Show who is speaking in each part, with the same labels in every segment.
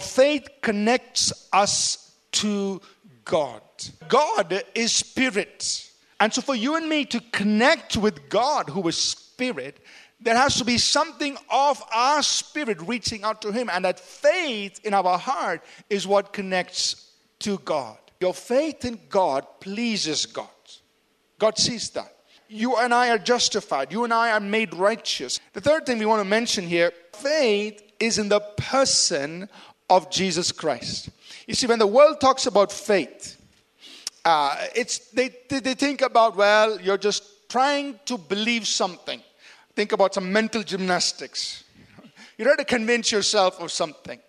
Speaker 1: Faith connects us to God. God is spirit. And so, for you and me to connect with God, who is spirit, there has to be something of our spirit reaching out to Him. And that faith in our heart is what connects to God. Your faith in God pleases God. God sees that. You and I are justified. You and I are made righteous. The third thing we want to mention here faith is in the person of Jesus Christ. You see, when the world talks about faith, uh, it's, they, they think about, well, you're just trying to believe something. Think about some mental gymnastics. You're trying to convince yourself of something.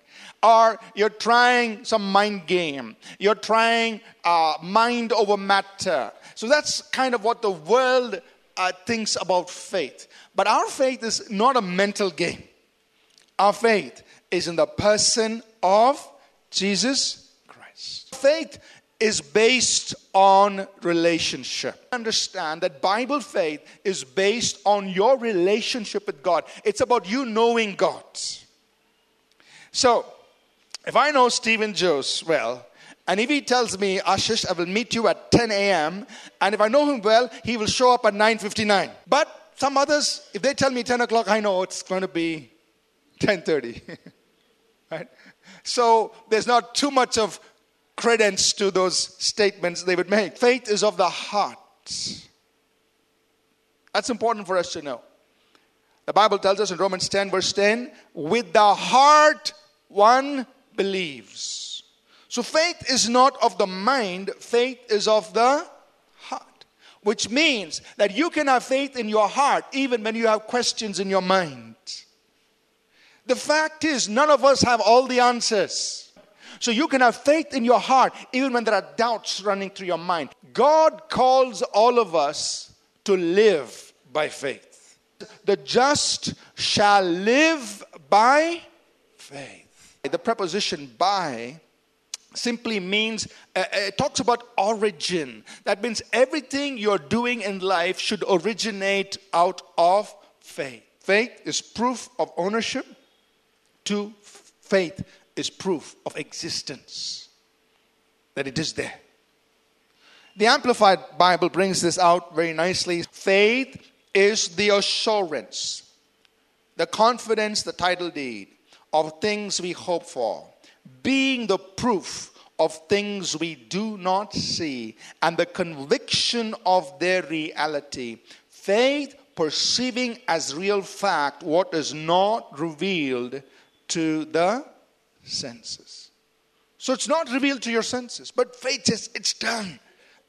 Speaker 1: Or you're trying some mind game. You're trying uh, mind over matter. So that's kind of what the world uh, thinks about faith. But our faith is not a mental game. Our faith is in the person of Jesus Christ. Faith is based on relationship. Understand that Bible faith is based on your relationship with God. It's about you knowing God. So, if I know Stephen Joes well, and if he tells me, Ashish, I will meet you at 10 a.m., and if I know him well, he will show up at 9.59. But some others, if they tell me 10 o'clock, I know it's going to be 10.30. right? So there's not too much of credence to those statements they would make. Faith is of the heart. That's important for us to know. The Bible tells us in Romans 10, verse 10, with the heart one believes. So faith is not of the mind, faith is of the heart. Which means that you can have faith in your heart even when you have questions in your mind. The fact is, none of us have all the answers. So you can have faith in your heart even when there are doubts running through your mind. God calls all of us to live by faith. The just shall live by faith. The preposition by simply means uh, uh, it talks about origin that means everything you're doing in life should originate out of faith faith is proof of ownership to faith is proof of existence, that it is there. The Amplified Bible brings this out very nicely. Faith is the assurance, the confidence, the title deed of things we hope for, being the proof of things we do not see, and the conviction of their reality. Faith perceiving as real fact what is not revealed to the senses. So it's not revealed to your senses, but faith says, It's done.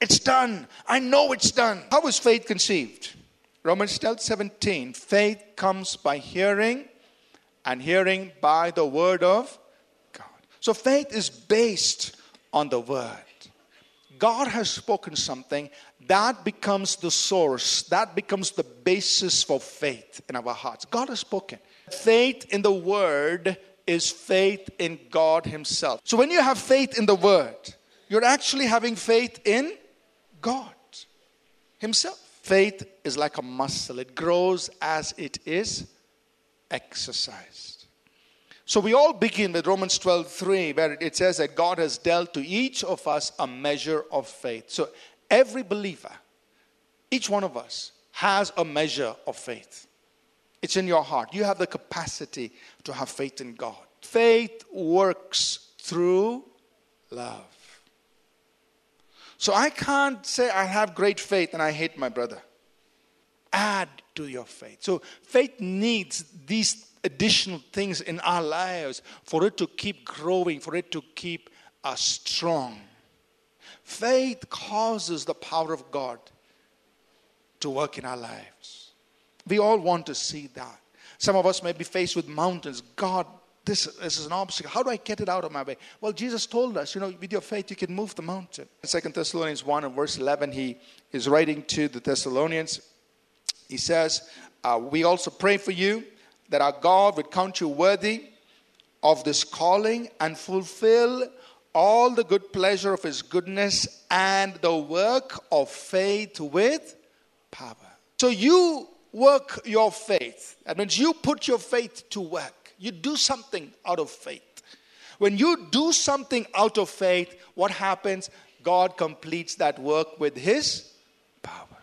Speaker 1: It's done. I know it's done. How is faith conceived? Romans 12 17. Faith comes by hearing, and hearing by the word of God. So faith is based on the word. God has spoken something, that becomes the source, that becomes the basis for faith in our hearts. God has spoken. Faith in the word is faith in God Himself. So when you have faith in the Word, you're actually having faith in God Himself. Faith is like a muscle, it grows as it is exercised. So we all begin with Romans 12 3, where it says that God has dealt to each of us a measure of faith. So every believer, each one of us, has a measure of faith. It's in your heart. You have the capacity to have faith in God. Faith works through love. So I can't say I have great faith and I hate my brother. Add to your faith. So faith needs these additional things in our lives for it to keep growing, for it to keep us strong. Faith causes the power of God to work in our lives. We all want to see that. Some of us may be faced with mountains. God, this, this is an obstacle. How do I get it out of my way? Well, Jesus told us, you know, with your faith, you can move the mountain. Second Thessalonians 1 and verse 11, he is writing to the Thessalonians. He says, uh, We also pray for you that our God would count you worthy of this calling and fulfill all the good pleasure of his goodness and the work of faith with power. So you work your faith. That means you put your faith to work. You do something out of faith. When you do something out of faith, what happens? God completes that work with His power.